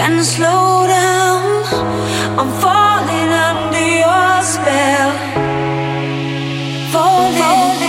Can slow down. I'm falling under your spell. Falling. falling.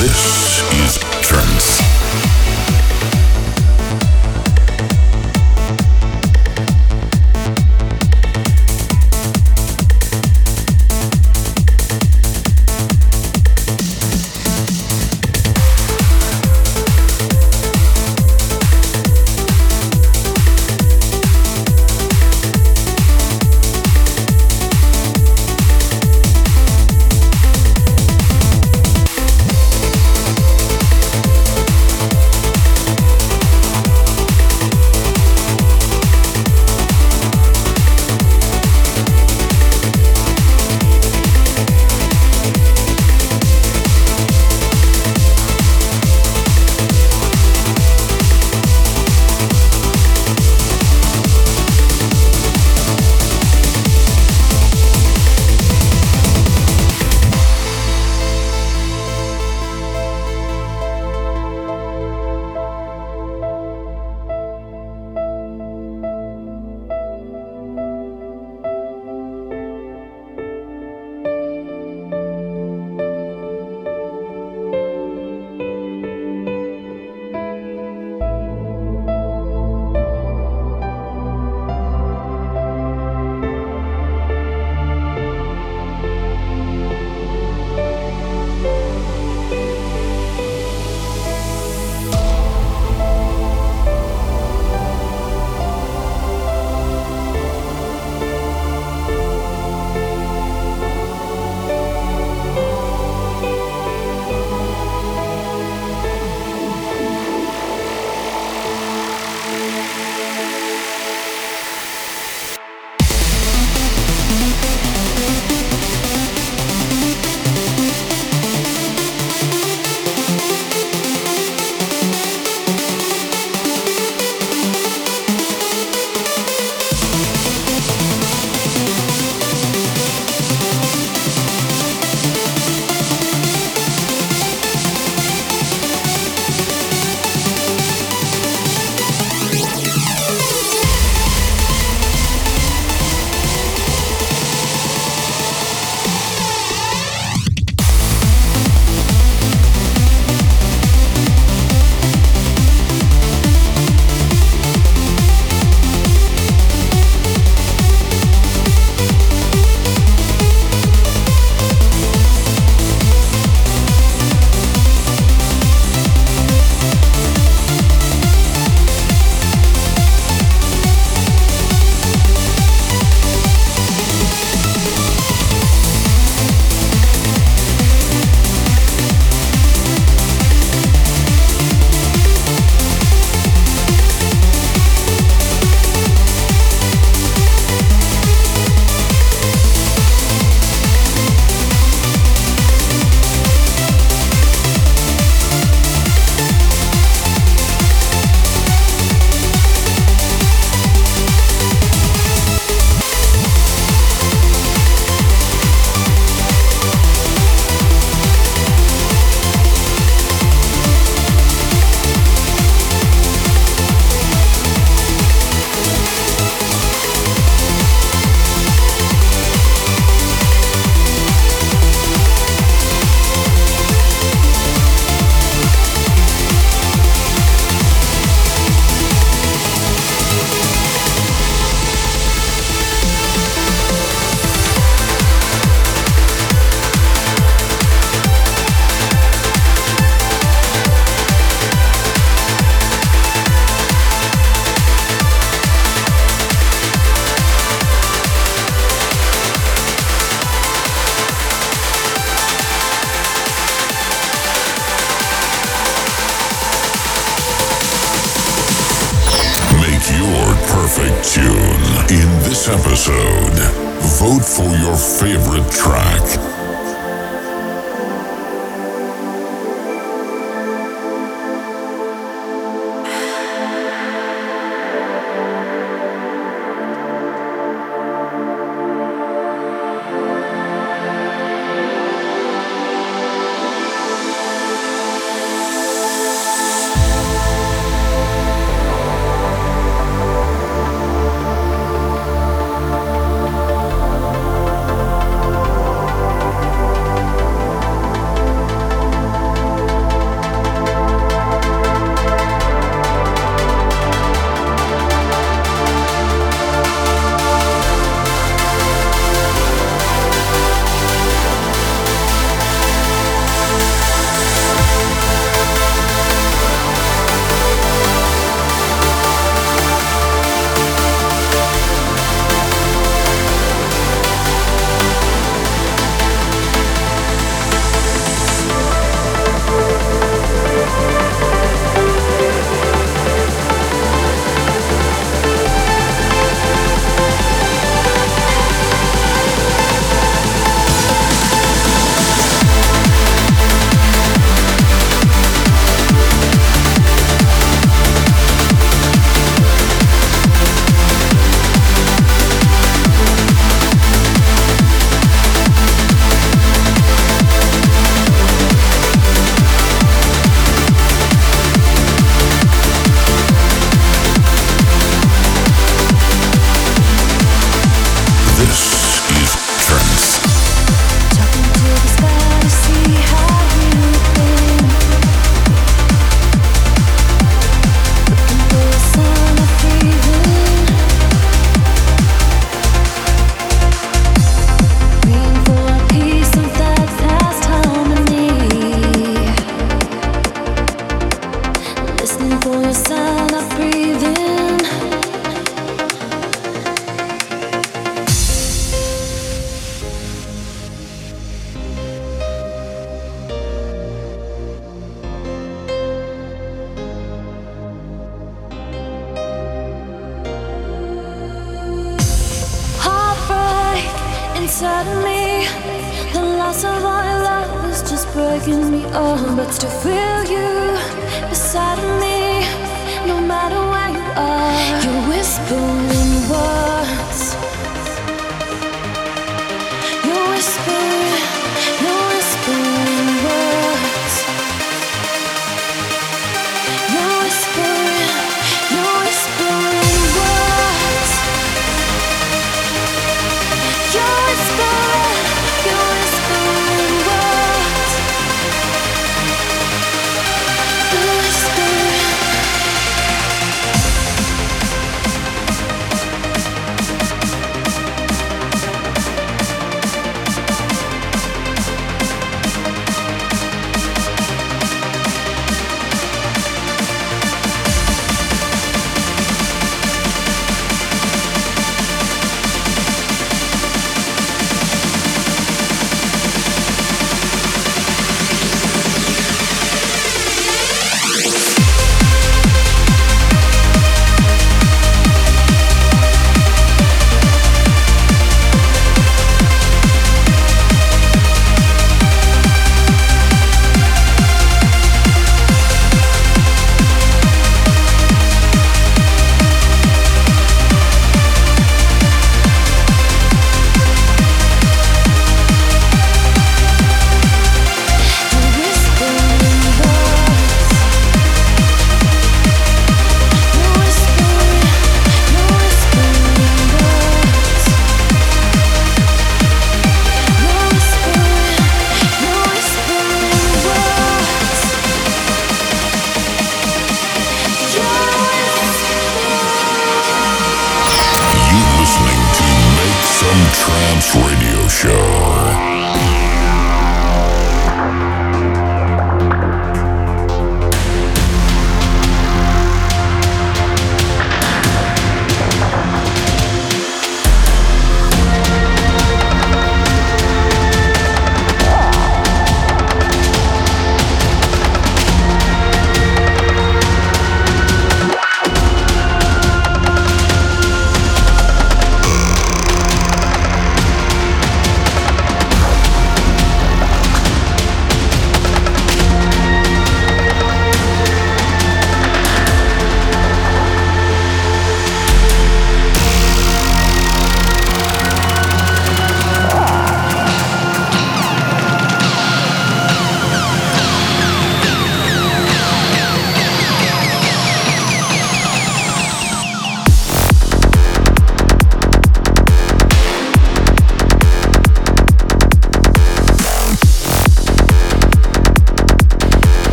This